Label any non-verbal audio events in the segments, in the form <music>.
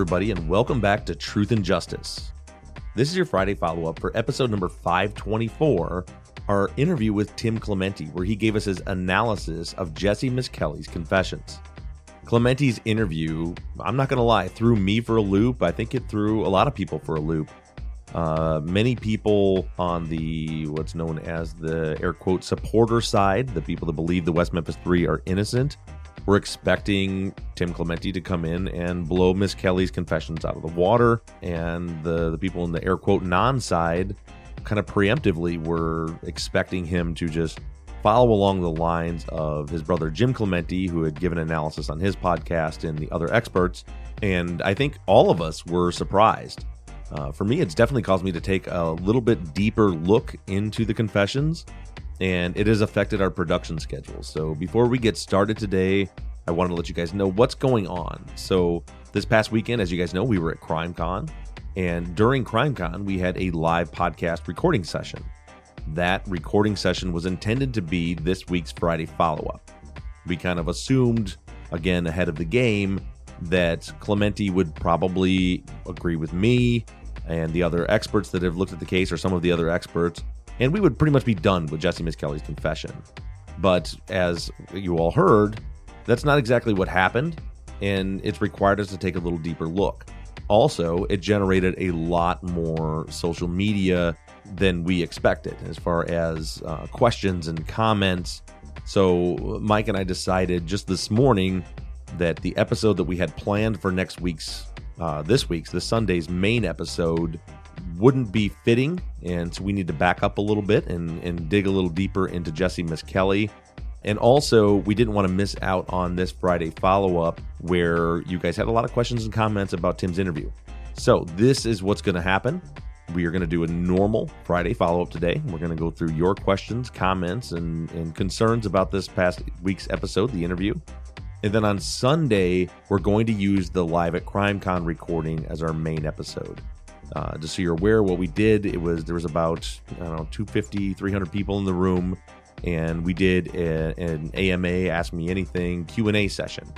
Everybody, and welcome back to Truth and Justice. This is your Friday follow up for episode number 524, our interview with Tim Clemente, where he gave us his analysis of Jesse Misskelley's confessions. Clemente's interview, I'm not going to lie, threw me for a loop. I think it threw a lot of people for a loop. Uh, many people on the what's known as the air quote supporter side, the people that believe the West Memphis Three are innocent, we're expecting Tim Clemente to come in and blow Misskelley's confessions out of the water, and the, the people in the air quote non side kind of preemptively were expecting him to just follow along the lines of his brother Jim Clemente, who had given analysis on his podcast, and the other experts. And I think all of us were surprised. Uh, for me, it's definitely caused me to take a little bit deeper look into the confessions and it has affected our production schedule. So before we get started today, I wanted to let you guys know what's going on. So this past weekend, as you guys know, we were at CrimeCon, and during CrimeCon, we had a live podcast recording session. That recording session was intended to be this week's Friday follow up. We kind of assumed, again, ahead of the game, that Clemente would probably agree with me and the other experts that have looked at the case, or some of the other experts, and we would pretty much be done with Jesse Misskelley's confession. But as you all heard, that's not exactly what happened, and it's required us to take a little deeper look. Also, it generated a lot more social media than we expected as far as uh, questions and comments. So, Mike and I decided just this morning that the episode that we had planned for next week's, uh, this week's, this Sunday's main episode wouldn't be fitting. And so we need to back up a little bit and, and dig a little deeper into Jesse Misskelley. And also, we didn't want to miss out on this Friday follow up where you guys had a lot of questions and comments about Tim's interview. So, this is what's going to happen. We are going to do a normal Friday follow up today. We're going to go through your questions, comments, and, and concerns about this past week's episode, the interview. And then on Sunday, we're going to use the Live at CrimeCon recording as our main episode. Uh, just so you're aware, what we did, it was there was about I don't know 250, 300 people in the room, and we did a, an AMA Ask Me Anything Q and A session.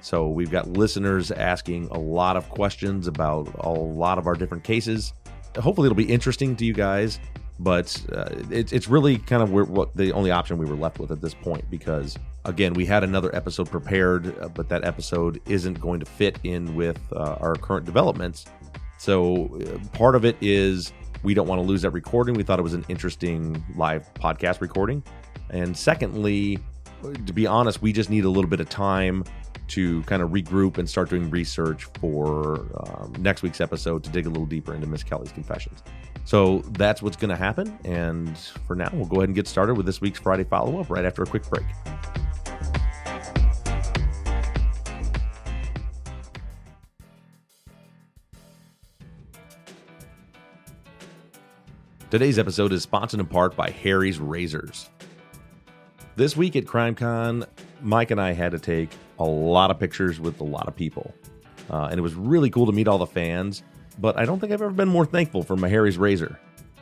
So we've got listeners asking a lot of questions about a lot of our different cases. Hopefully, it'll be interesting to you guys. But uh, it, it's really kind of what the only option we were left with at this point because again we had another episode prepared, uh, but that episode isn't going to fit in with uh, our current developments. So uh, part of it is we don't want to lose that recording. We thought it was an interesting live podcast recording. And secondly, to be honest, we just need a little bit of time to kind of regroup and start doing research for um, next week's episode to dig a little deeper into Misskelley's confessions. So that's what's going to happen. And for now, we'll go ahead and get started with this week's Friday follow up right after a quick break. Today's episode is sponsored in part by Harry's Razors. This week at CrimeCon, Mike and I had to take a lot of pictures with a lot of people. Uh, and it was really cool to meet all the fans, but I don't think I've ever been more thankful for my Harry's Razor.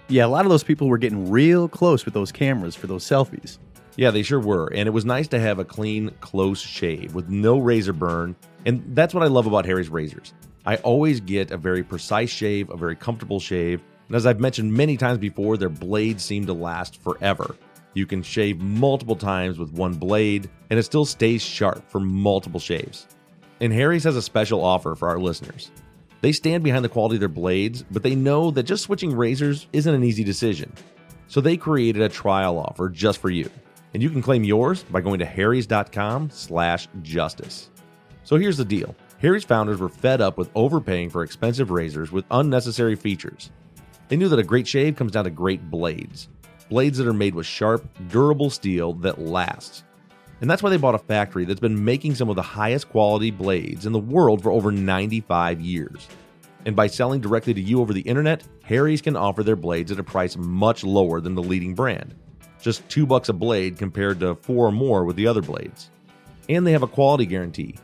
Yeah, a lot of those people were getting real close with those cameras for those selfies. Yeah, they sure were. And it was nice to have a clean, close shave with no razor burn. And that's what I love about Harry's razors. I always get a very precise shave, a very comfortable shave. And as I've mentioned many times before, their blades seem to last forever. You can shave multiple times with one blade, and it still stays sharp for multiple shaves. And Harry's has a special offer for our listeners. They stand behind the quality of their blades, but they know that just switching razors isn't an easy decision. So they created a trial offer just for you. And you can claim yours by going to harrys.com slash justice. So here's the deal. Harry's founders were fed up with overpaying for expensive razors with unnecessary features. They knew that a great shave comes down to great blades. Blades that are made with sharp, durable steel that lasts. And that's why they bought a factory that's been making some of the highest quality blades in the world for over 95 years. And by selling directly to you over the internet, Harry's can offer their blades at a price much lower than the leading brand. Just 2 bucks a blade compared to 4 or more with the other blades. And they have a quality guarantee.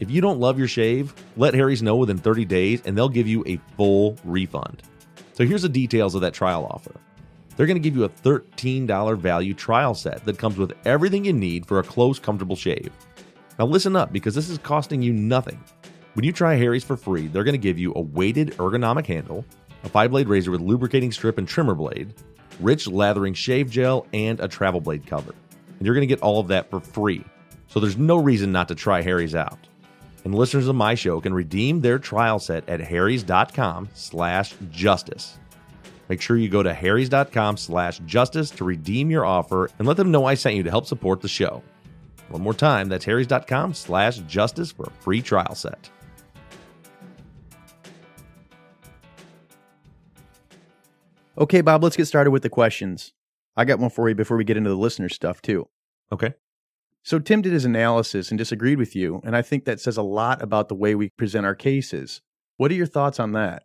If you don't love your shave, let Harry's know within 30 days and they'll give you a full refund. So here's the details of that trial offer. They're going to give you a $13 value trial set that comes with everything you need for a close, comfortable shave. Now, listen up because this is costing you nothing. When you try Harry's for free, they're going to give you a weighted ergonomic handle, a five blade razor with lubricating strip and trimmer blade, rich lathering shave gel, and a travel blade cover. And you're going to get all of that for free. So there's no reason not to try Harry's out. And listeners of my show can redeem their trial set at harrys.com slash justice. Make sure you go to harrys.com slash justice to redeem your offer and let them know I sent you to help support the show. One more time, that's harrys.com slash justice for a free trial set. Okay, Bob, let's get started with the questions. I got one for you before we get into the listener stuff, too. Okay. So, Tim did his analysis and disagreed with you, and I think that says a lot about the way we present our cases. What are your thoughts on that?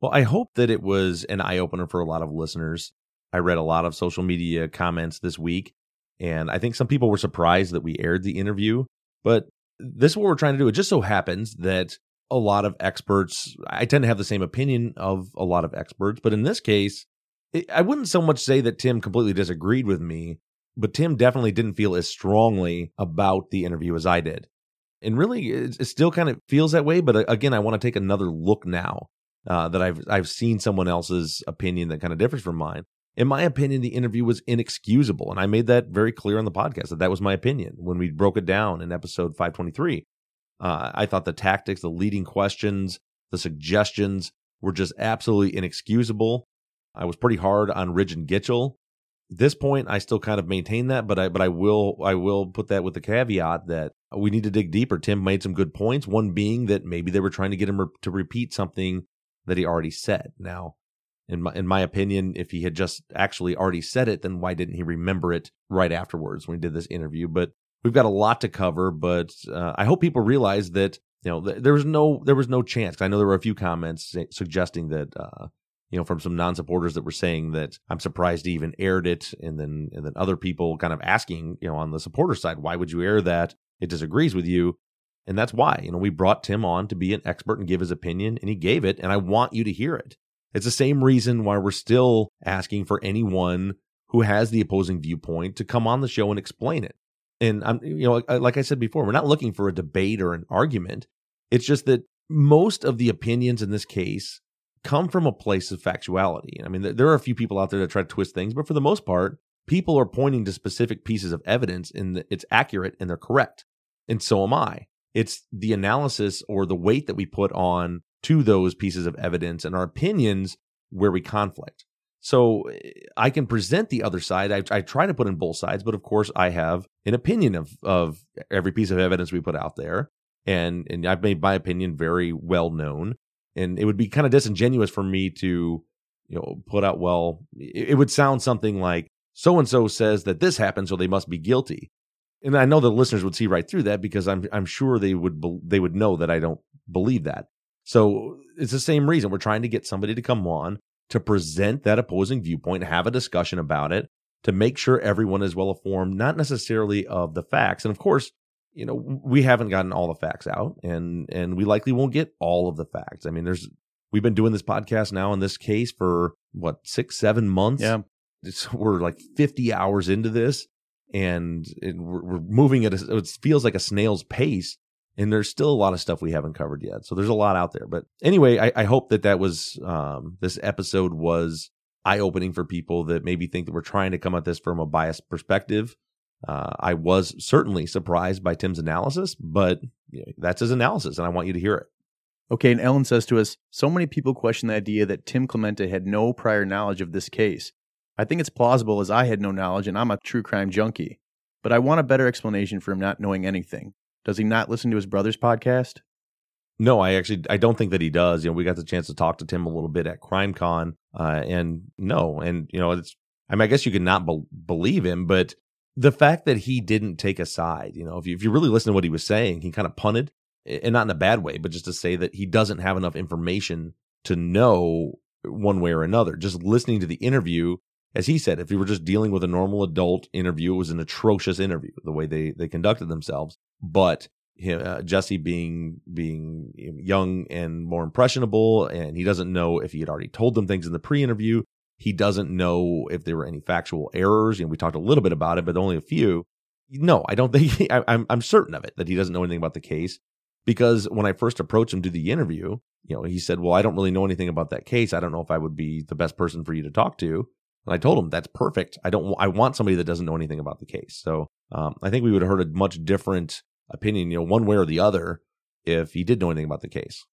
Well, I hope that it was an eye opener for a lot of listeners. I read a lot of social media comments this week, and I think some people were surprised that we aired the interview. But this is what we're trying to do. It just so happens that a lot of experts, I tend to have the same opinion of a lot of experts, but in this case, I wouldn't so much say that Tim completely disagreed with me, but Tim definitely didn't feel as strongly about the interview as I did. And really, it, still kind of feels that way. But uh, again, I want to take another look now uh, that I've I've seen someone else's opinion that kind of differs from mine. In my opinion, the interview was inexcusable, and I made that very clear on the podcast that that was my opinion when we broke it down in episode 523. Uh, I thought the tactics, the leading questions, the suggestions were just absolutely inexcusable. I was pretty hard on Ridge and Gitchell. At this point, I still kind of maintain that, but I but I will I will put that with the caveat that we need to dig deeper. Tim made some good points. One being that maybe they were trying to get him re- to repeat something that he already said. Now, in my in my opinion, if he had just actually already said it, then why didn't he remember it right afterwards when he did this interview? But we've got a lot to cover. But uh, I hope people realize that you know th- there was no there was no chance. I know there were a few comments suggesting that. Uh, you know, from some non-supporters that were saying that I'm surprised he even aired it, and then and then other people kind of asking, you know, on the supporter side, why would you air that? It disagrees with you. And that's why, you know, we brought Tim on to be an expert and give his opinion, and he gave it. And I want you to hear it. It's the same reason why we're still asking for anyone who has the opposing viewpoint to come on the show and explain it. And I'm, you know, like I said before, we're not looking for a debate or an argument. It's just that most of the opinions in this case come from a place of factuality. I mean, there are a few people out there that try to twist things, but for the most part, people are pointing to specific pieces of evidence and it's accurate and they're correct. And so am I. It's the analysis or the weight that we put on to those pieces of evidence and our opinions where we conflict. So eh, I can present the other side. I, I, try to put in both sides, but of course I have an opinion of of every piece of evidence we put out there, and and I've made my opinion very well known. And it would be kind of disingenuous for me to, you know, put out well. It, it would sound something like so and so says that this happened, so they must be guilty and I know the listeners would see right through that because I'm I'm sure they would be, they would know that I don't believe that. So it's the same reason we're trying to get somebody to come on to present that opposing viewpoint, have a discussion about it, to make sure everyone is well informed, not necessarily of the facts. And of course, you know, we haven't gotten all the facts out and and we likely won't get all of the facts. I mean, there's we've been doing this podcast now in this case for what, 6 7 months. Yeah. It's, we're like 50 hours into this and it, we're, moving at a, it feels like a snail's pace and there's still a lot of stuff we haven't covered yet. So there's a lot out there. But anyway, I, I hope that that was um, this episode was eye opening for people that maybe think that we're trying to come at this from a biased perspective. Uh, I was certainly surprised by Tim's analysis, but you know, that's his analysis, and I want you to hear it. Okay, and Ellen says to us, so many people question the idea that Tim Clemente had no prior knowledge of this case. I think it's plausible as I had no knowledge and I'm a true crime junkie. But I want a better explanation for him not knowing anything. Does he not listen to his brother's podcast? No, I actually I don't think that he does. You know, we got the chance to talk to Tim a little bit at CrimeCon, uh, and no, and you know, it's I mean, I guess you could not be- believe him, but the fact that he didn't take a side, you know, if you, if you really listen to what he was saying, he kind of punted, and not in a bad way, but just to say that he doesn't have enough information to know one way or another. Just listening to the interview, as he said, if you were just dealing with a normal adult interview, it was an atrocious interview the way they they conducted themselves but uh, Jesse being being young and more impressionable, and he doesn't know if he had already told them things in the pre-interview. He doesn't know if there were any factual errors. You know, we talked a little bit about it, but only a few. No, I don't <laughs> think he, I, I'm I'm certain of it that he doesn't know anything about the case because when I first approached him to the interview, you know, he said, "Well, I don't really know anything about that case. I don't know if I would be the best person for you to talk to." And I told him that's perfect. I don't. I want somebody that doesn't know anything about the case. So um, I think we would have heard a much different opinion, you know, one way or the other, if he did know anything about the case.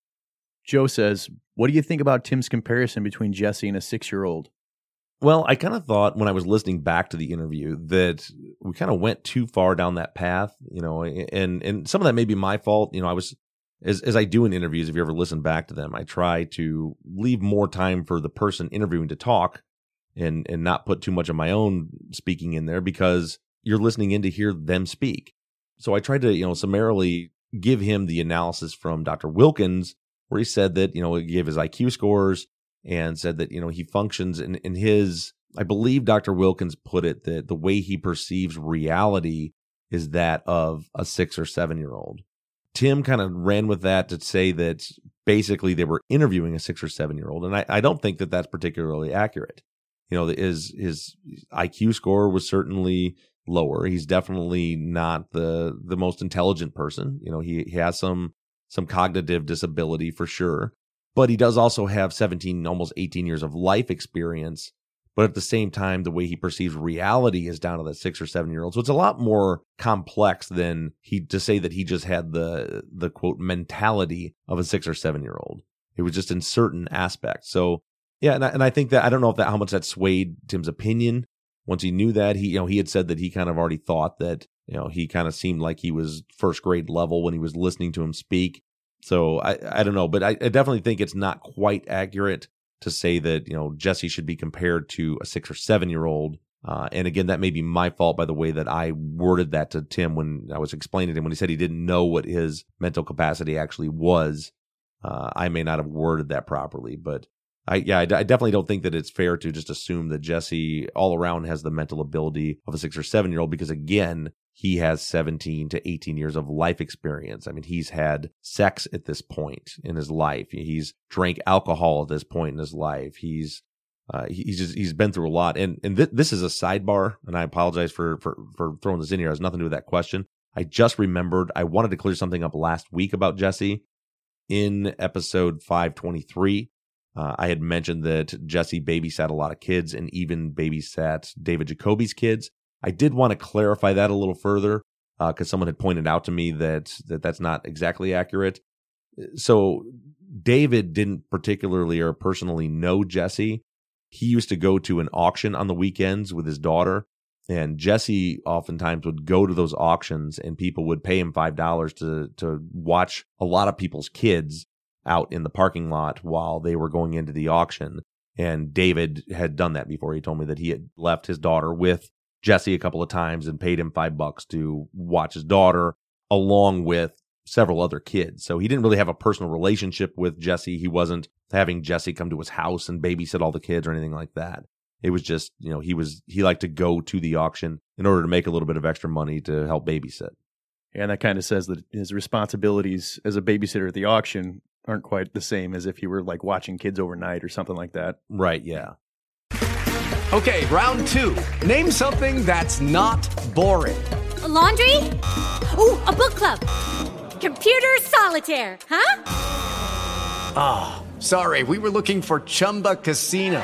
Joe says, "What do you think about Tim's comparison between Jesse and a six-year-old?" Well, I kind of thought when I was listening back to the interview that we kind of went too far down that path, you know, and and some of that may be my fault. You know, I was as as I do in interviews. If you ever listen back to them, I try to leave more time for the person interviewing to talk and and not put too much of my own speaking in there because you're listening in to hear them speak. So I tried to, you know, summarily give him the analysis from Dr. Wilkins, where he said that, you know, he gave his IQ scores and said that, you know, he functions in, in his, I believe Dr. Wilkins put it that the way he perceives reality is that of a six or seven year old. Tim kind of ran with that to say that basically they were interviewing a six or seven year old. And I, I don't think that that's particularly accurate you know, his his IQ score was certainly lower. He's definitely not the the most intelligent person. You know, he, he has some some cognitive disability for sure, but he does also have 17 almost 18 years of life experience. But at the same time, the way he perceives reality is down to the six or seven year old. So it's a lot more complex than he to say that he just had the the quote mentality of a six or seven year old. It was just in certain aspects. So yeah, and I, and I think that I don't know if that how much that swayed Tim's opinion. Once he knew that, he you know he had said that he kind of already thought that you know he kind of seemed like he was first grade level when he was listening to him speak. So I I don't know, but I, I definitely think it's not quite accurate to say that you know Jesse should be compared to a six or seven year old. Uh, and again, that may be my fault by the way that I worded that to Tim when I was explaining to him when he said he didn't know what his mental capacity actually was. Uh, I may not have worded that properly, but I yeah, I, definitely don't think that it's fair to just assume that Jesse all around has the mental ability of a six or seven year old because again, he has 17 to 18 years of life experience. I mean, he's had sex at this point in his life. He's drank alcohol at this point in his life. He's uh, he's just he's been through a lot. And and th- this is a sidebar, and I apologize for for for throwing this in here. It has nothing to do with that question. I just remembered I wanted to clear something up last week about Jesse in episode 523 uh, I had mentioned that Jesse babysat a lot of kids and even babysat David Jacoby's kids. I did want to clarify that a little further because uh, someone had pointed out to me that, that that's not exactly accurate. So David didn't particularly or personally know Jesse. He used to go to an auction on the weekends with his daughter, and Jesse oftentimes would go to those auctions, and people would pay him five dollars to to watch a lot of people's kids out in the parking lot while they were going into the auction. And David had done that before. He told me that he had left his daughter with Jesse a couple of times and paid him five bucks to watch his daughter along with several other kids. So he didn't really have a personal relationship with Jesse. He wasn't having Jesse come to his house and babysit all the kids or anything like that. It was just, you know, he was, he liked to go to the auction in order to make a little bit of extra money to help babysit. And that kind of says that his responsibilities as a babysitter at the auction aren't quite the same as if you were like watching kids overnight or something like that. Right. Yeah. Okay, round two. Name something that's not boring. A laundry? Ooh, a book club. Computer solitaire, huh? Ah, oh, sorry, we were looking for Chumba Casino.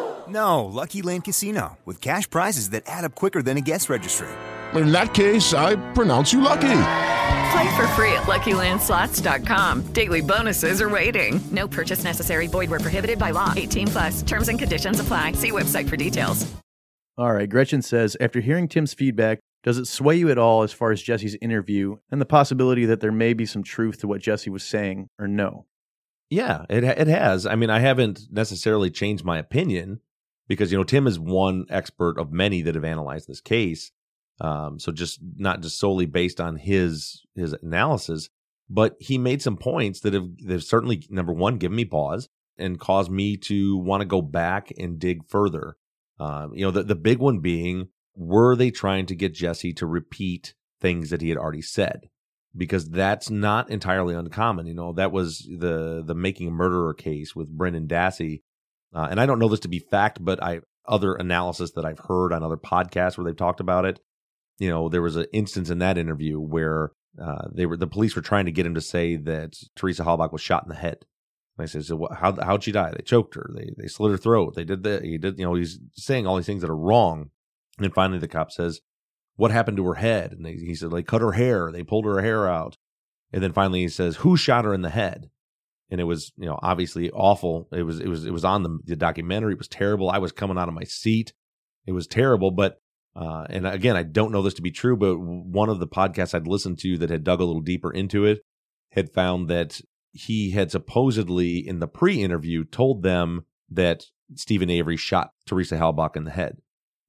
No, Lucky Land Casino, with cash prizes that add up quicker than a guest registry. In that case, I pronounce you lucky. Play for free at LuckyLandSlots.com. Daily bonuses are waiting. No purchase necessary. Void where prohibited by law. 18 plus. Terms and conditions apply. See website for details. All right, Gretchen says, after hearing Tim's feedback, does it sway you at all as far as Jesse's interview and the possibility that there may be some truth to what Jesse was saying, or no? Yeah, it it has. I mean, I haven't necessarily changed my opinion because you know Tim is one expert of many that have analyzed this case. Um, so just not just solely based on his his analysis, but he made some points that have that have certainly number one given me pause and caused me to want to go back and dig further. Um, you know, the the big one being were they trying to get Jesse to repeat things that he had already said? Because that's not entirely uncommon. You know, that was the the making a murderer case with Brendan Dassey uh, and I don't know this to be fact, but I other analysis that I've heard on other podcasts where they've talked about it. You know, there was an instance in that interview where uh, they were the police were trying to get him to say that Teresa Halbach was shot in the head. And I said, "So what, how how'd she die? They choked her. They they slit her throat. They did that. He did. You know, he's saying all these things that are wrong." And then finally, the cop says, "What happened to her head?" And they, he said, "They cut her hair. They pulled her hair out." And then finally, he says, "Who shot her in the head?" And it was you know obviously awful. It was it was it was on the, the documentary. It was terrible. I was coming out of my seat. It was terrible. But uh, and again, I don't know this to be true, but one of the podcasts I'd listened to that had dug a little deeper into it had found that he had supposedly in the pre-interview told them that Steven Avery shot Teresa Halbach in the head.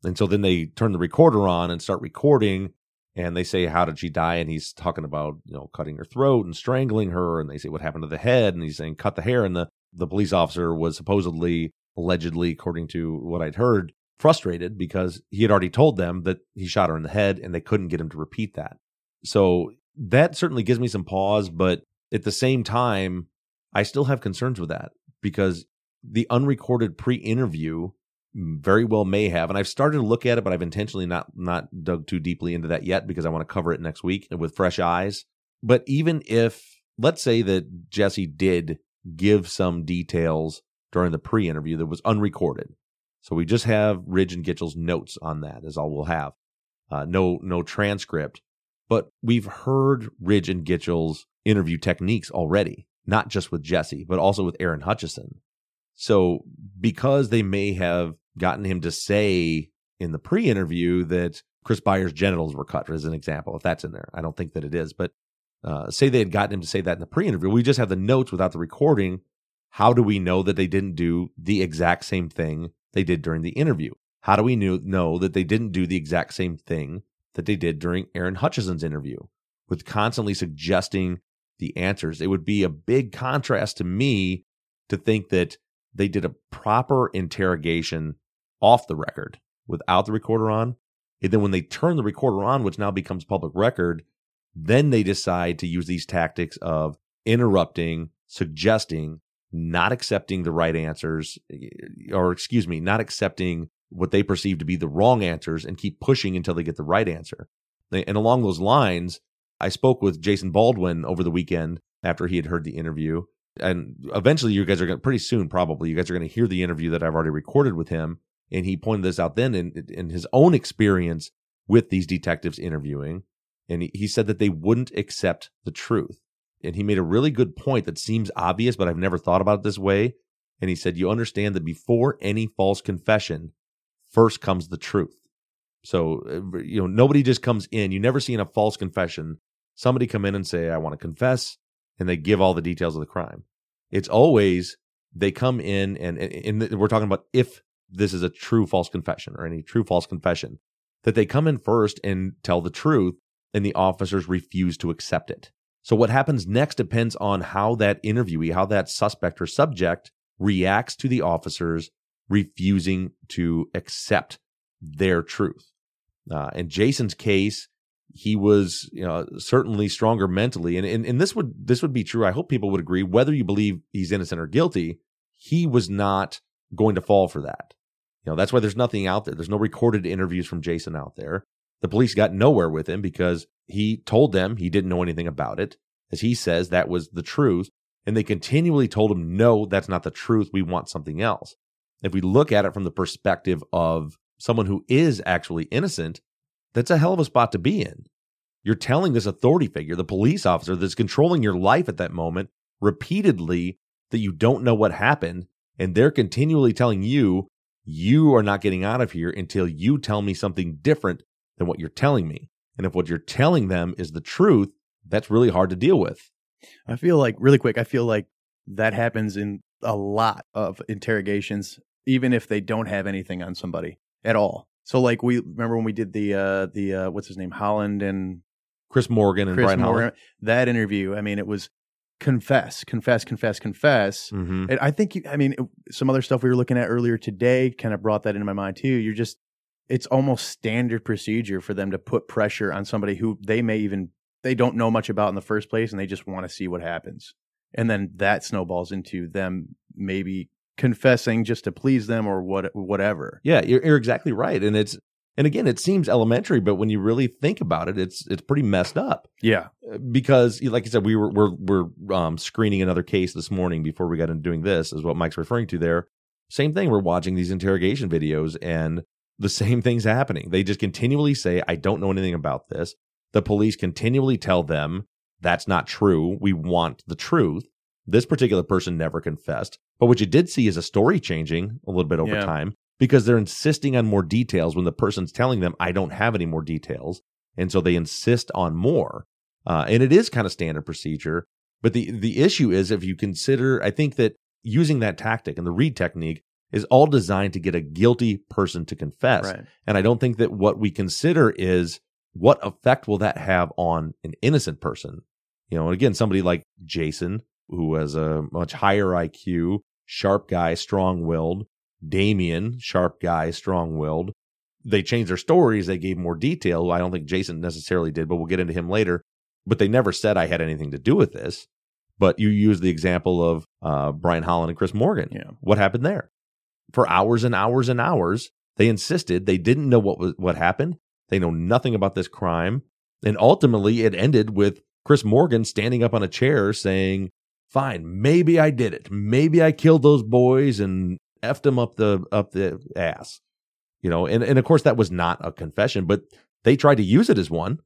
And so then they turn the recorder on and start recording and they say how did she die? And he's talking about you know cutting her throat and strangling her and they say what happened to the head? And he's saying cut the hair. And the the police officer was supposedly allegedly according to what i'd heard frustrated because he had already told them that he shot her in the head and they couldn't get him to repeat that. So that certainly gives me some pause but at the same time i still have concerns with that because the unrecorded pre-interview very well may have and i've started to look at it but i've intentionally not not dug too deeply into that yet because i want to cover it next week with fresh eyes. But even if let's say that jesse did give some details during the pre-interview that was unrecorded. So we just have ridge and gitchell's notes on that is all we'll have. Uh, no no transcript but we've heard ridge and gitchell's interview techniques already not just with jesse but also with aaron hutcheson. So because they may have gotten him to say in the pre-interview that Chris Byers' genitals were cut, as an example, if that's in there. I don't think that it is, but uh, say they had gotten him to say that in the pre-interview. We just have the notes without the recording. How do we know that they didn't do the exact same thing they did during the interview? How do we knew, know that they didn't do the exact same thing that they did during Aaron Hutcheson's interview with constantly suggesting the answers? It would be a big contrast to me to think that they did a proper interrogation off the record without the recorder on. And then when they turn the recorder on, which now becomes public record, then they decide to use these tactics of interrupting, suggesting, not accepting the right answers, eh, or excuse me, not accepting what they perceive to be the wrong answers and keep pushing until they get the right answer. And along those lines, I spoke with Jason Baldwin over the weekend after he had heard the interview. And eventually, you guys are going to, pretty soon, probably, you guys are going to hear the interview that I've already recorded with him and he pointed this out then in, in his own experience with these detectives interviewing. And he, said that they wouldn't accept the truth. And he made a really good point that seems obvious, but I've never thought about it this way. And he said, You understand that before any false confession, first comes the truth. So, uh, you know, nobody just comes in. You never see in a false confession somebody come in and say, I want to confess, and they give all the details of the crime. It's always they come in and, and we're talking about if this is a true false confession or any true false confession, that they come in first and tell the truth and the officers refuse to accept it. So what happens next depends on how that interviewee, how that suspect or subject reacts to the officers refusing to accept their truth. Uh, in Jason's case, he was you know, certainly stronger mentally, and, and and this would this would be true. I hope people would agree, whether you believe he's innocent or guilty. He was not going to fall for that. You know, that's why there's nothing out there. There's no recorded interviews from Jason out there. The police got nowhere with him because he told them he didn't know anything about it. As he says, that was the truth. And they continually told him, no, that's not the truth. We want something else. If we look at it from the perspective of someone who is actually innocent, that's a hell of a spot to be in. You're telling this authority figure, the police officer that's controlling your life at that moment, repeatedly that you don't know what happened. And they're continually telling you, you are not getting out of here until you tell me something different than what you're telling me. And if what you're telling them is the truth, that's really hard to deal with. I feel like, really quick, I feel like that happens in a lot of interrogations, even if they don't have anything on somebody at all. So, like, we remember when we did the, uh, the, uh, what's his name, Holland and Chris Morgan and Chris Brian Morgan, Holland. that interview, I mean, it was confess, confess, confess, confess. Mhm. And I think, you, I mean, some other stuff we were looking at earlier today kind of brought that into my mind too. You're just, it's almost standard procedure for them to put pressure on somebody who they may even, they don't know much about in the first place and they just want to see what happens. And then that snowballs into them maybe confessing just to please them or what, whatever. Yeah, you're, you're exactly right. And it's, and again, it seems elementary, but when you really think about it, it's it's pretty messed up. Yeah. because like I said, we were we're we're um, screening another case this morning before we got into doing this, is what Mike's referring to there. Same thing. We're watching these interrogation videos, and the same thing's happening. They just continually say, "I don't know anything about this." The police continually tell them that's not true. We want the truth. This particular person never confessed, but what you did see is a story changing a little bit over Yeah. time because they're insisting on more details when the person's telling them, "I don't have any more details," and so they insist on more. Uh, and it is kind of standard procedure. But the the issue is if you consider, I think that using that tactic and the read technique is all designed to get a guilty person to confess. Right. And I don't think that what we consider is what effect will that have on an innocent person. You know, and again, somebody like Jason, who has a much higher IQ, sharp guy, strong willed. Damien, sharp guy, strong willed. They changed their stories. They gave more detail. I don't think Jason necessarily did, but we'll get into him later. But they never said I had anything to do with this. But you use the example of uh, Brian Holland and Chris Morgan. Yeah. What happened there? For hours and hours and hours, they insisted they didn't know what was what happened. They know nothing about this crime, and ultimately, it ended with Chris Morgan standing up on a chair saying, "Fine, maybe I did it. Maybe I killed those boys and effed them up the up the ass." You know, and and of course that was not a confession, but they tried to use it as one.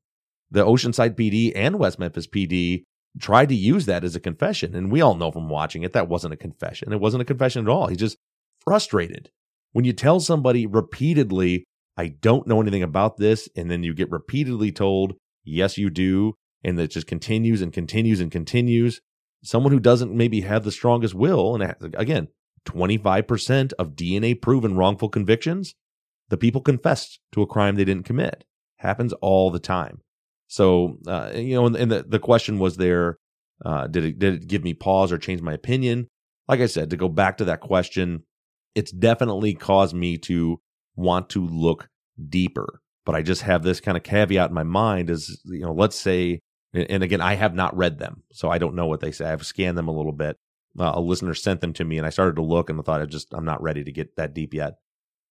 The Oceanside PD and West Memphis PD tried to use that as a confession, and we all know from watching it that wasn't a confession. It wasn't a confession at all. He's just frustrated when you tell somebody repeatedly, "I don't know anything about this," and then you get repeatedly told, "Yes, you do," and it just continues and continues and continues. Someone who doesn't maybe have the strongest will, and again, 25% of DNA proven wrongful convictions, the people confessed to a crime they didn't commit. Happens all the time. So, uh, you know, and, and the, the question was there, uh, did it, did it give me pause or change my opinion? Like I said, to go back to that question, it's definitely caused me to want to look deeper. But I just have this kind of caveat in my mind is, you know, let's say, and and again, I have not read them, so I don't know what they say. I've scanned them a little bit. Uh, a listener sent them to me, and I started to look and I thought I just I'm not ready to get that deep yet.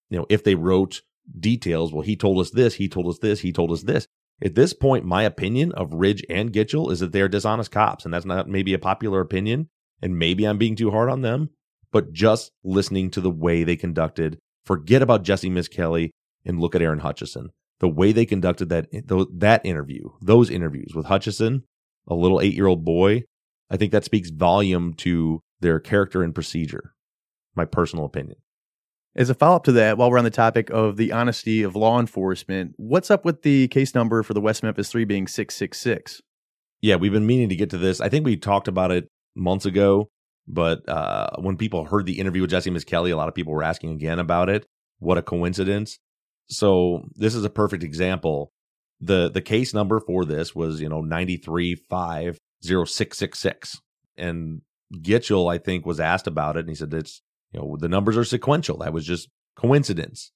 You know, if they wrote details, well, he told us this, he told us this, he told us this. At this point, my opinion of Ridge and Gitchell is that they're dishonest cops, and that's not maybe a popular opinion, and maybe I'm being too hard on them. But just listening to the way they conducted, forget about Jesse Misskelley and look at Aaron Hutcheson. The way they conducted that that interview, those interviews with Hutcheson, a little eight year old boy, I think that speaks volume to their character and procedure. My personal opinion. As a follow up to that, while we're on the topic of the honesty of law enforcement, what's up with the case number for the West Memphis 3 being 666? Yeah, we've been meaning to get to this. I think we talked about it months ago. But uh, when people heard the interview with Jesse Kelly, a lot of people were asking again about it. What a coincidence! So this is a perfect example. the The case number for this was you know ninety three five zero six six six, and Gitchell I think was asked about it, and he said it's you know the numbers are sequential. That was just coincidence.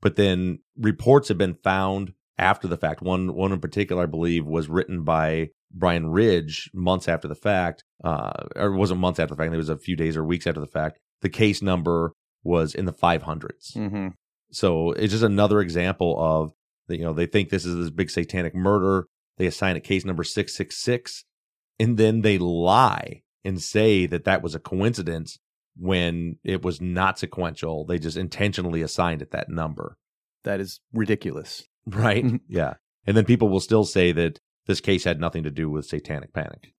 But then reports have been found after the fact. One one in particular, I believe, was written by Bryn Ridge months after the fact, uh, or it wasn't months after the fact. It was a few days or weeks after the fact. The case number was in the 500s. Mm-hmm. So it's just another example of you know they think this is this big satanic murder. They assign it case number 666, and then they lie and say that that was a coincidence when it was not sequential. They just intentionally assigned it that number. That is ridiculous. <laughs> Right? <laughs> yeah. And then people will still say that this case had nothing to do with satanic panic.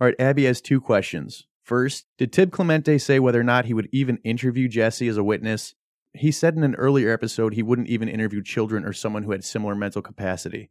All right, Abby has two questions. First, did Tim Clemente say whether or not he would even interview Jesse as a witness? He said in an earlier episode he wouldn't even interview children or someone who had similar mental capacity.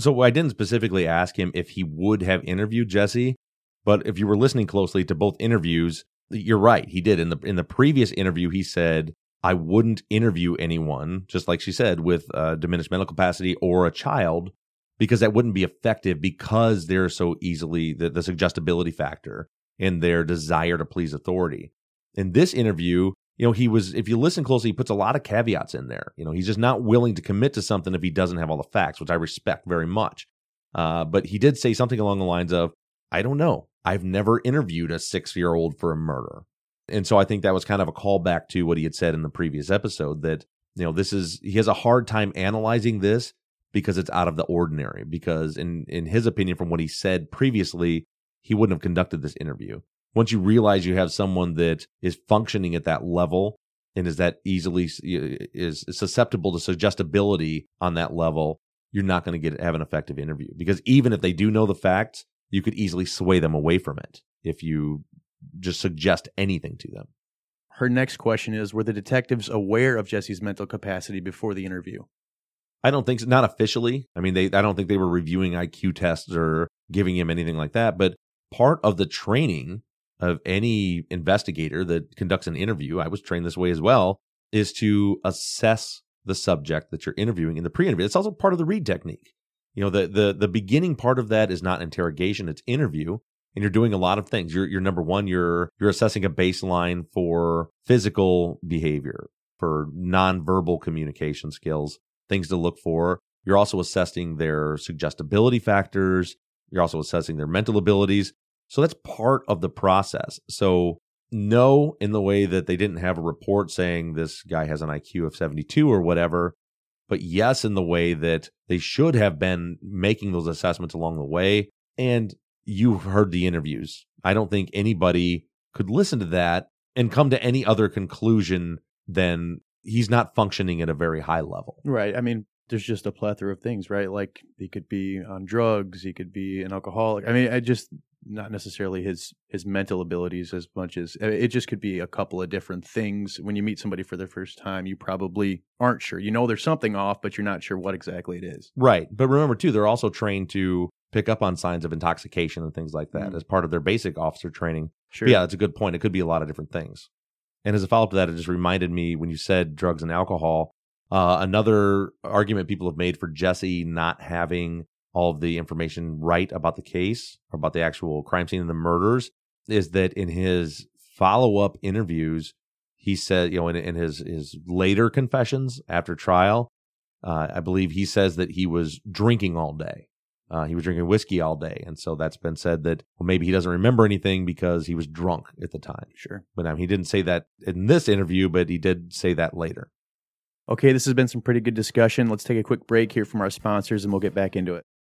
So I didn't specifically ask him if he would have interviewed Jesse, but if you were listening closely to both interviews, you're right. He did. In the in the previous interview, he said, I wouldn't interview anyone, just like she said, with diminished mental capacity or a child, because that wouldn't be effective because they're so easily the, the suggestibility factor and their desire to please authority. In this interview, you know, he was, if you listen closely, he puts a lot of caveats in there. You know, he's just not willing to commit to something if he doesn't have all the facts, which I respect very much. Uh, but he did say something along the lines of, I don't know. I've never interviewed a six year old for a murder. And so I think that was kind of a callback to what he had said in the previous episode that, you know, this is, he has a hard time analyzing this because it's out of the ordinary. Because in, in his opinion, from what he said previously, he wouldn't have conducted this interview. Once you realize you have someone that is functioning at that level and is that easily is susceptible to suggestibility on that level, you're not going to get have an effective interview because even if they do know the facts, you could easily sway them away from it if you just suggest anything to them. Her next question is Were the detectives aware of Jesse's mental capacity before the interview? I don't think so. Not officially. I mean, they. I don't think they were reviewing IQ tests or giving him anything like that. But part of the training of any investigator that conducts an interview, I was trained this way as well, is to assess the subject that you're interviewing in the pre-interview. It's also part of the read technique. You know, the the the beginning part of that is not interrogation; it's interview and you're doing a lot of things. You're, you're number one, you're, you're assessing a baseline for physical behavior, for nonverbal communication skills, things to look for. You're also assessing their suggestibility factors. You're also assessing their mental abilities. So that's part of the process. So no, in the way that they didn't have a report saying this guy has an IQ of 72 or whatever, but yes, in the way that they should have been making those assessments along the way. And you've heard the interviews. I don't think anybody could listen to that and come to any other conclusion than he's not functioning at a very high level. Right. I mean, there's just a plethora of things, right? Like he could be on drugs, he could be an alcoholic. I mean, I just not necessarily his his mental abilities as much as it just could be a couple of different things. When you meet somebody for the first time, you probably aren't sure. You know there's something off, but you're not sure what exactly it is. Right. But remember too, they're also trained to pick up on signs of intoxication and things like that mm. as part of their basic officer training. Sure. But yeah, that's a good point. It could be a lot of different things. And as a follow up to that, it just reminded me when you said drugs and alcohol, uh, another argument people have made for Jesse not having all of the information right about the case about the actual crime scene and the murders is that in his follow up interviews, he said, you know, in, in his his later confessions after trial, uh, I believe he says that he was drinking all day. Uh, he was drinking whiskey all day, and so that's been said that well maybe he doesn't remember anything because he was drunk at the time. Sure, but um, he didn't say that in this interview, but he did say that later. Okay, this has been some pretty good discussion. Let's take a quick break here from our sponsors, and we'll get back into it.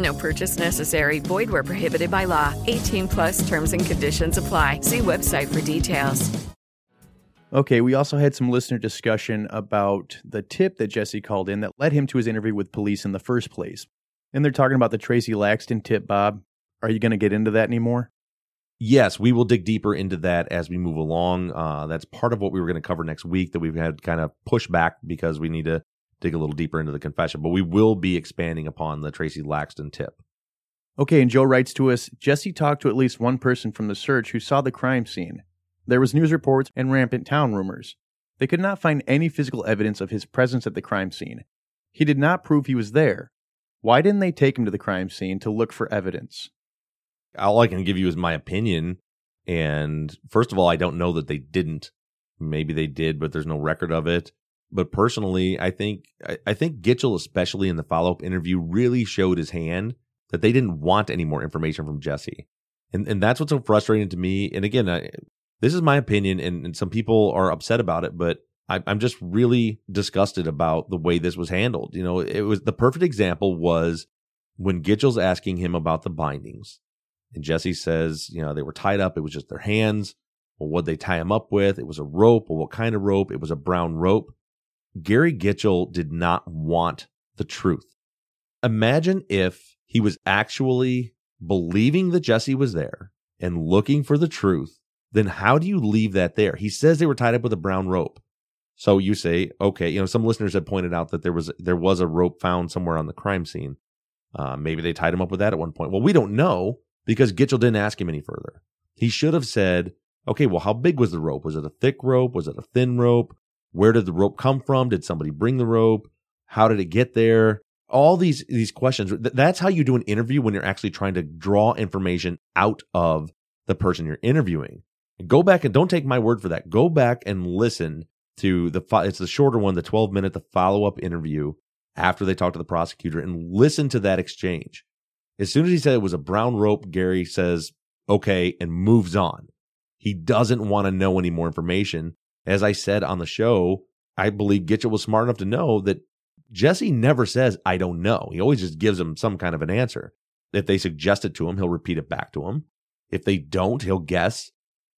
No purchase necessary. Void where prohibited by law. 18 plus terms and conditions apply. See website for details. Okay, we also had some listener discussion about the tip that Jesse called in that led him to his interview with police in the first place. And they're talking about the Tracy Laxton tip, Bob. Are you going to get into that anymore? Yes, we will dig deeper into that as we move along. Uh, that's part of what we were going to cover next week that we've had kind of push back because we need to dig a little deeper into the confession. But we will be expanding upon the Tracy Laxton tip. Okay, and Joe writes to us Jesse talked to at least one person from the search who saw the crime scene. There was news reports and rampant town rumors. They could not find any physical evidence of his presence at the crime scene. He did not prove he was there. Why didn't they take him to the crime scene to look for evidence? All I can give you is my opinion. And first of all, I don't know that they didn't. Maybe they did, but there's no record of it. But personally, I think I, I think Gitchell, especially in the follow up interview, really showed his hand that they didn't want any more information from Jesse. And and that's what's so frustrating to me. And again, I, this is my opinion, and, and some people are upset about it, but I, I'm just really disgusted about the way this was handled. You know, it was the perfect example was when Gitchell's asking him about the bindings, and Jesse says, you know, they were tied up. It was just their hands. Well, what they tie him up with? It was a rope. Well, what kind of rope? It was a brown rope. Gary Gitchell did not want the truth. Imagine if he was actually believing that Jesse was there and looking for the truth then how do you leave that there? He says they were tied up with a brown rope. So you say, okay, you know, some listeners had pointed out that there was there was a rope found somewhere on the crime scene. Uh, maybe they tied him up with that at one point. Well, we don't know because Gitchell didn't ask him any further. He should have said, okay, well, how big was the rope? Was it a thick rope? Was it a thin rope? Where did the rope come from? Did somebody bring the rope? How did it get there? All these these questions. That's how you do an interview when you're actually trying to draw information out of the person you're interviewing. Go back and don't take my word for that. Go back and listen to the it's the shorter one, the 12 minute, the follow up interview after they talk to the prosecutor and listen to that exchange. As soon as he said it was a brown rope, Gary says, okay, and moves on. He doesn't want to know any more information. As I said on the show, I believe Gitchell was smart enough to know that Jesse never says, I don't know. He always just gives him some kind of an answer. If they suggest it to him, he'll repeat it back to him. If they don't, he'll guess.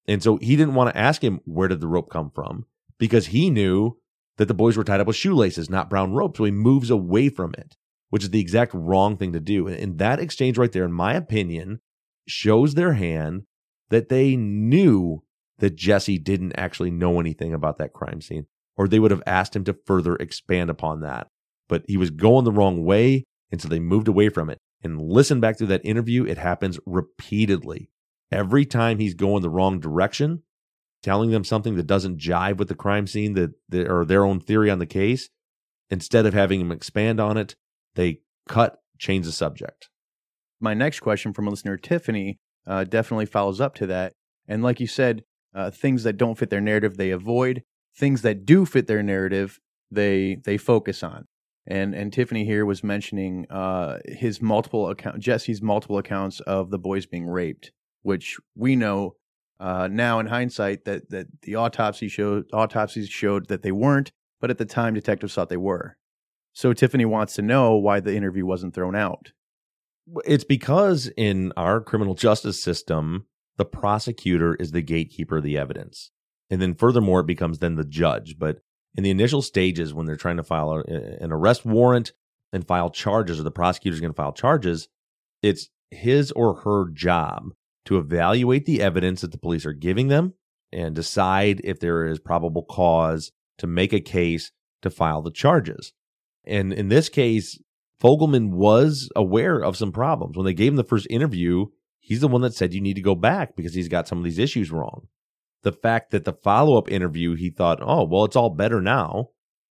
And so he didn't want to ask him, where did the rope come from? Because he knew that the boys were tied up with shoelaces, not brown rope. So he moves away from it, which is the exact wrong thing to do. And that exchange right there, in my opinion, shows their hand that they knew that Jesse didn't actually know anything about that crime scene, or they would have asked him to further expand upon that. But he was going the wrong way. And so they moved away from it. And listen back to that interview, it happens repeatedly. Every time he's going the wrong direction, telling them something that doesn't jive with the crime scene that, that or their own theory on the case, instead of having him expand on it, they cut, change the subject. My next question from a listener Tiffany uh, definitely follows up to that. And like you said, uh, things that don't fit their narrative, they avoid. Things that do fit their narrative, they they focus on. And and Tiffany here was mentioning uh, his multiple account, Jesse's multiple accounts of the boys being raped which we know uh, now in hindsight that that the autopsy showed autopsies showed that they weren't, but at the time detectives thought they were. So Tiffany wants to know why the interview wasn't thrown out. It's because in our criminal justice system, the prosecutor is the gatekeeper of the evidence. And then furthermore, it becomes then the judge. But in the initial stages, when they're trying to file a, an arrest warrant and file charges, or the prosecutor is going to file charges, it's his or her job to evaluate the evidence that the police are giving them and decide if there is probable cause to make a case to file the charges. And in this case, Fogleman was aware of some problems. When they gave him the first interview, he's the one that said you need to go back because he's got some of these issues wrong. The fact that the follow up interview, he thought, oh, well, it's all better now.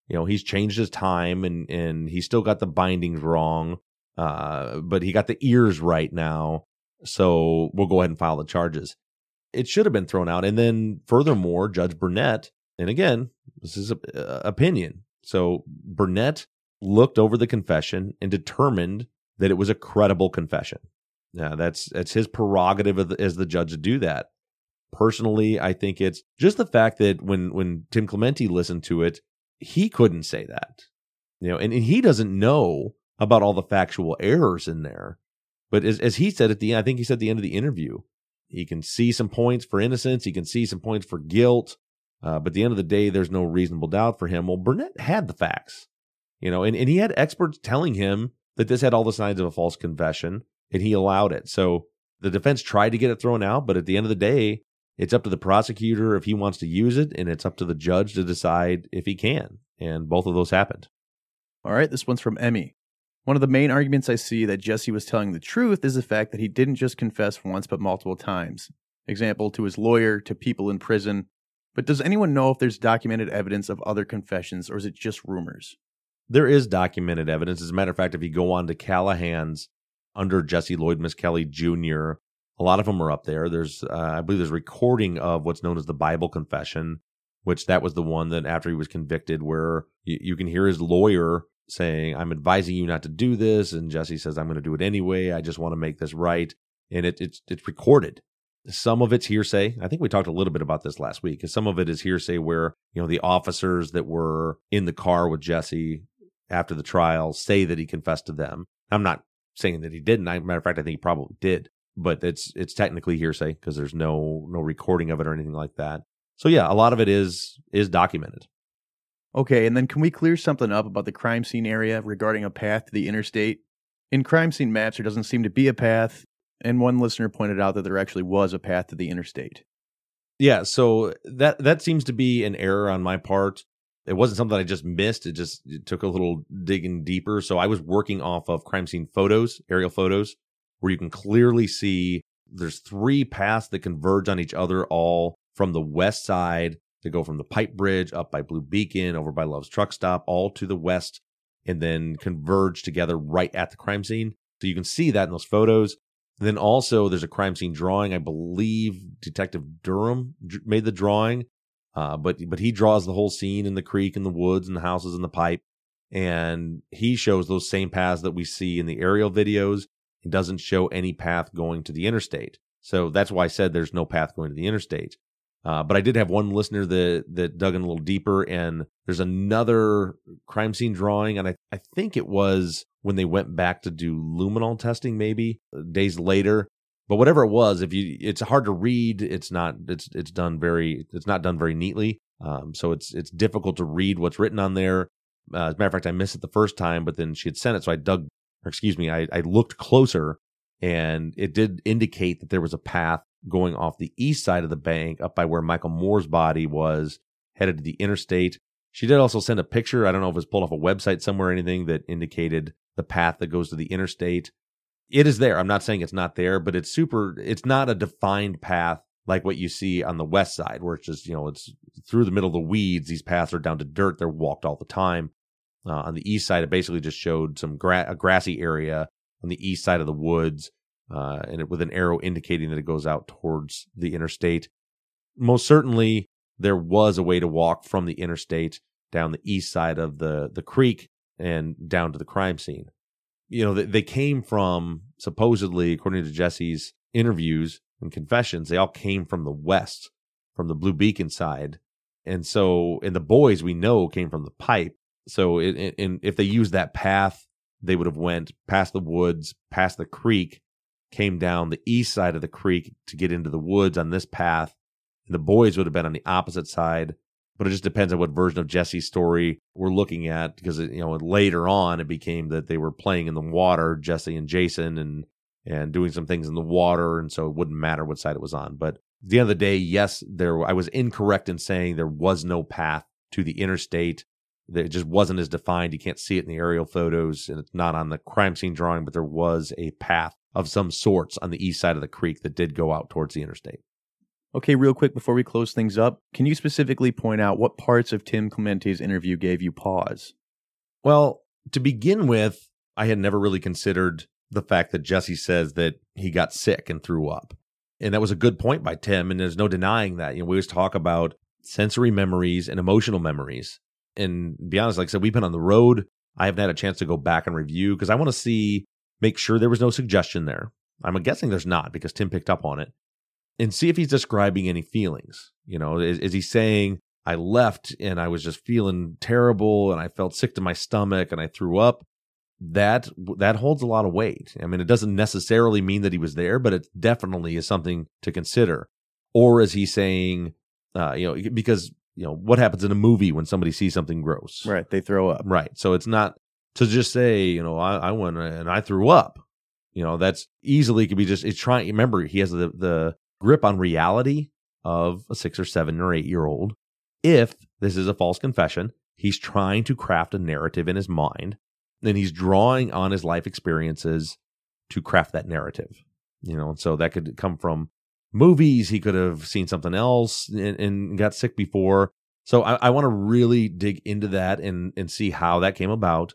You know, he's changed his time and, and he's still got the bindings wrong, uh, but he got the ears right now. So we'll go ahead and file the charges. It should have been thrown out. And then, furthermore, Judge Burnett, and again, this is a, uh, opinion. So Burnett looked over the confession and determined that it was a credible confession. Now, that's that's his prerogative as the judge to do that. Personally, I think it's just the fact that when when Tim Clemente listened to it, he couldn't say that. You know, and, and he doesn't know about all the factual errors in there. But as, as he said at the end, I think he said at the end of the interview, he can see some points for innocence. He can see some points for guilt. Uh, but at the end of the day, there's no reasonable doubt for him. Well, Burnett had the facts, you know, and, and he had experts telling him that this had all the signs of a false confession, and he allowed it. So the defense tried to get it thrown out, but at the end of the day, it's up to the prosecutor if he wants to use it, and it's up to the judge to decide if he can. And both of those happened. All right, this one's from Emmy. One of the main arguments I see that Jesse was telling the truth is the fact that he didn't just confess once but multiple times. Example, to his lawyer, to people in prison. But does anyone know if there's documented evidence of other confessions or is it just rumors? There is documented evidence. As a matter of fact, if you go on to Callahan's under Jesse Lloyd Misskelley Jr., a lot of them are up there. There's, uh, I believe, there's a recording of what's known as the Bible confession, which that was the one that after he was convicted, where you, you can hear his lawyer saying, "I'm advising you not to do this," and Jesse says, "I'm going to do it anyway. I just want to make this right." And it, it's it's recorded. Some of it's hearsay. I think we talked a little bit about this last week. Because Some of it is hearsay where you know the officers that were in the car with Jesse after the trial say that he confessed to them. I'm not saying that he didn't. As matter of fact, I think he probably did but it's it's technically hearsay because there's no no recording of it or anything like that. So yeah, a lot of it is is documented. Okay, and then can we clear something up about the crime scene area regarding a path to the interstate? In crime scene maps, there doesn't seem to be a path, and one listener pointed out that there actually was a path to the interstate. Yeah, so that that seems to be an error on my part. It wasn't something I just missed. It just it took a little digging deeper. So I was working off of crime scene photos, aerial photos, where you can clearly see there's three paths that converge on each other, all from the west side to go from the pipe bridge up by Blue Beacon, over by Love's Truck Stop, all to the west, and then converge together right at the crime scene. So you can see that in those photos. And then also there's a crime scene drawing. I believe Detective Durham made the drawing, uh, but but he draws the whole scene in the creek and the woods and the houses and the pipe, and he shows those same paths that we see in the aerial videos it doesn't show any path going to the interstate. So that's why I said there's no path going to the interstate. Uh, but I did have one listener that that dug in a little deeper, and there's another crime scene drawing, and I, I think it was when they went back to do luminol testing, maybe days later. But whatever it was, if you, it's hard to read. It's not. It's it's done very. It's not done very neatly. Um, so it's it's difficult to read what's written on there. Uh, as a matter of fact, I missed it the first time, but then she had sent it, so I dug or excuse me, I, I looked closer and it did indicate that there was a path going off the east side of the bank up by where Michael Moore's body was headed to the interstate. She did also send a picture. I don't know if it was pulled off a website somewhere or anything that indicated the path that goes to the interstate. It is there. I'm not saying it's not there, but it's super, it's not a defined path like what you see on the west side, where it's just, you know, it's through the middle of the weeds. These paths are down to dirt. They're walked all the time. Uh, on the east side, it basically just showed some gra- a grassy area on the east side of the woods, uh, and it, with an arrow indicating that it goes out towards the interstate. Most certainly, there was a way to walk from the interstate down the east side of the the creek and down to the crime scene. You know, they, they came from supposedly, according to Jesse's interviews and confessions, they all came from the west, from the Blue Beacon side. And so, and the boys we know came from the pipe. So, in, in, if they used that path, they would have went past the woods, past the creek, came down the east side of the creek to get into the woods on this path. And the boys would have been on the opposite side. But it just depends on what version of Jesse's story we're looking at, because you know later on it became that they were playing in the water, Jesse and Jason, and and doing some things in the water, and so it wouldn't matter what side it was on. But at the end of the day, yes, there I was incorrect in saying there was no path to the interstate it just wasn't as defined. You can't see it in the aerial photos, and it's not on the crime scene drawing, but there was a path of some sorts on the east side of the creek that did go out towards the interstate. Okay, real quick before we close things up, can you specifically point out what parts of Tim Clemente's interview gave you pause? Well, to begin with, I had never really considered the fact that Jesse says that he got sick and threw up. And that was a good point by Tim, and there's no denying that. You know, we always talk about sensory memories and emotional memories and be honest, like I said, we've been on the road. I haven't had a chance to go back and review because I want to see, make sure there was no suggestion there. I'm guessing there's not because Tim picked up on it and see if he's describing any feelings. You know, is, is he saying, I left and I was just feeling terrible and I felt sick to my stomach and I threw up? That that holds a lot of weight. I mean, it doesn't necessarily mean that he was there, but it definitely is something to consider. Or is he saying, uh, you know, because you know, what happens in a movie when somebody sees something gross. Right. They throw up. Right. So it's not to just say, you know, I, I went and I threw up. You know, that's easily could be just it's trying remember he has the the grip on reality of a six or seven or eight year old. If this is a false confession, he's trying to craft a narrative in his mind, and he's drawing on his life experiences to craft that narrative. You know, and so that could come from movies. He could have seen something else and, and got sick before. So I, I want to really dig into that and and see how that came about.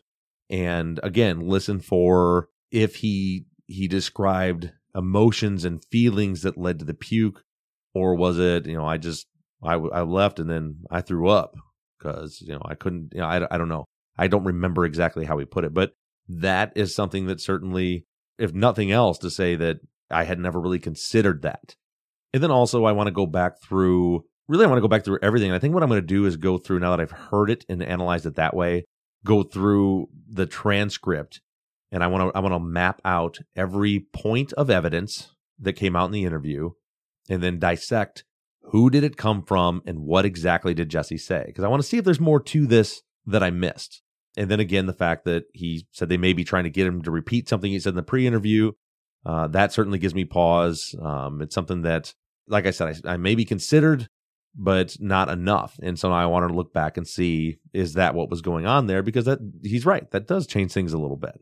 And again, listen for if he he described emotions and feelings that led to the puke, or was it you know I just I I left and then I threw up because you know I couldn't you know I I don't know I don't remember exactly how he put it, but that is something that certainly, if nothing else, to say that I had never really considered that. And then also, I want to go back through, really, I want to go back through everything. I think what I'm going to do is go through, now that I've heard it and analyzed it that way, go through the transcript. And I want to, I want to map out every point of evidence that came out in the interview and then dissect who did it come from and what exactly did Jesse say? Because I want to see if there's more to this that I missed. And then again, the fact that he said they may be trying to get him to repeat something he said in the pre interview uh, that certainly gives me pause. Um, it's something that, like I said, I, I may be considered, but not enough. And so I want to look back and see is that what was going on there? Because that he's right, that does change things a little bit.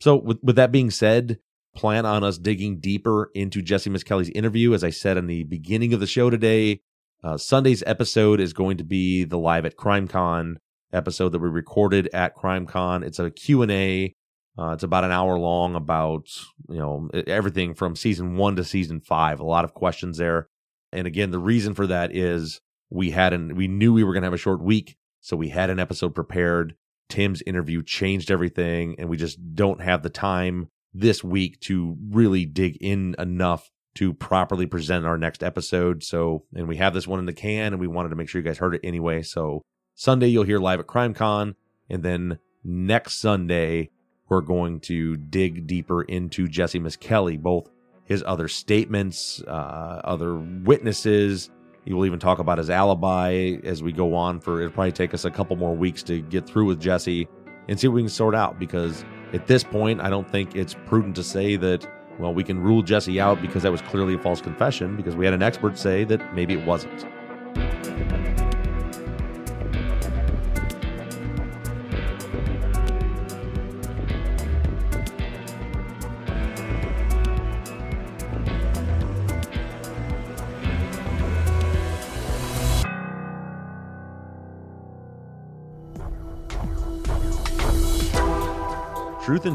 So with with that being said, plan on us digging deeper into Jesse Misskelley's interview. As I said in the beginning of the show today, uh, Sunday's episode is going to be the live at CrimeCon episode that we recorded at CrimeCon. It's a Q and A uh, it's about an hour long about you know everything from season one to season five. A lot of questions there, and again, the reason for that is we had an we knew we were going to have a short week, so we had an episode prepared. Tim's interview changed everything, and we just don't have the time this week to really dig in enough to properly present our next episode. So, and we have this one in the can, and we wanted to make sure you guys heard it anyway. So, Sunday you'll hear live at CrimeCon, and then next Sunday we're going to dig deeper into Jesse Misskelley, both his other statements, uh, other witnesses. He will even talk about his alibi as we go on. For it'll probably take us a couple more weeks to get through with Jesse and see what we can sort out. Because at this point, I don't think it's prudent to say that well we can rule Jesse out because that was clearly a false confession. Because we had an expert say that maybe it wasn't.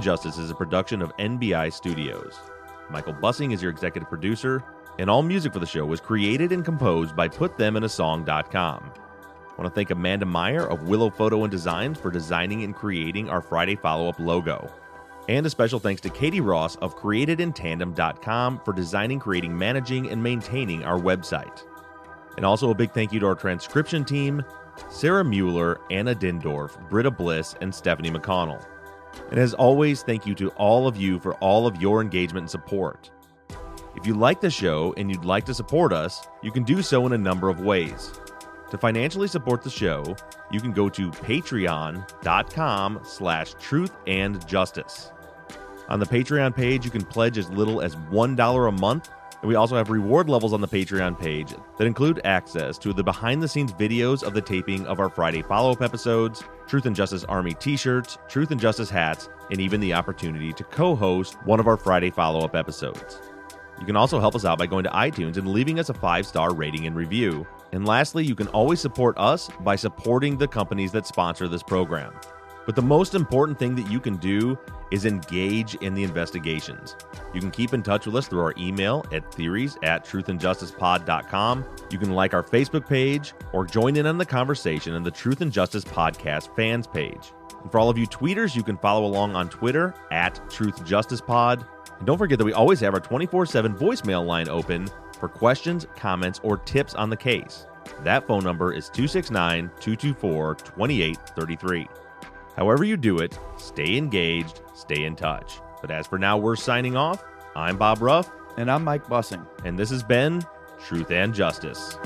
Justice is a production of NBI Studios. Michael Bussing is your executive producer, and all music for the show was created and composed by PutThemInASong.com. I want to thank Amanda Meyer of Willow Photo and Designs for designing and creating our Friday follow up logo. And a special thanks to Katie Ross of CreatedInTandem.com for designing, creating, managing, and maintaining our website. And also a big thank you to our transcription team Sarah Mueller, Anna Dindorf, Britta Bliss, and Stephanie McConnell. And as always, thank you to all of you for all of your engagement and support. If you like the show and you'd like to support us, you can do so in a number of ways. To financially support the show, you can go to patreon.com slash truth and justice. On the Patreon page, you can pledge as little as $1 a month and we also have reward levels on the Patreon page that include access to the behind the scenes videos of the taping of our Friday follow up episodes, Truth and Justice Army t shirts, Truth and Justice hats, and even the opportunity to co host one of our Friday follow up episodes. You can also help us out by going to iTunes and leaving us a five star rating and review. And lastly, you can always support us by supporting the companies that sponsor this program. But the most important thing that you can do is engage in the investigations. You can keep in touch with us through our email at theories at truthandjusticepod.com. You can like our Facebook page or join in on the conversation in the Truth and Justice Podcast fans page. And for all of you tweeters, you can follow along on Twitter at Truth Justice Pod. And don't forget that we always have our 24 7 voicemail line open for questions, comments, or tips on the case. That phone number is 269 224 2833. However, you do it, stay engaged, stay in touch. But as for now, we're signing off. I'm Bob Ruff. And I'm Mike Bussing. And this has been Truth and Justice.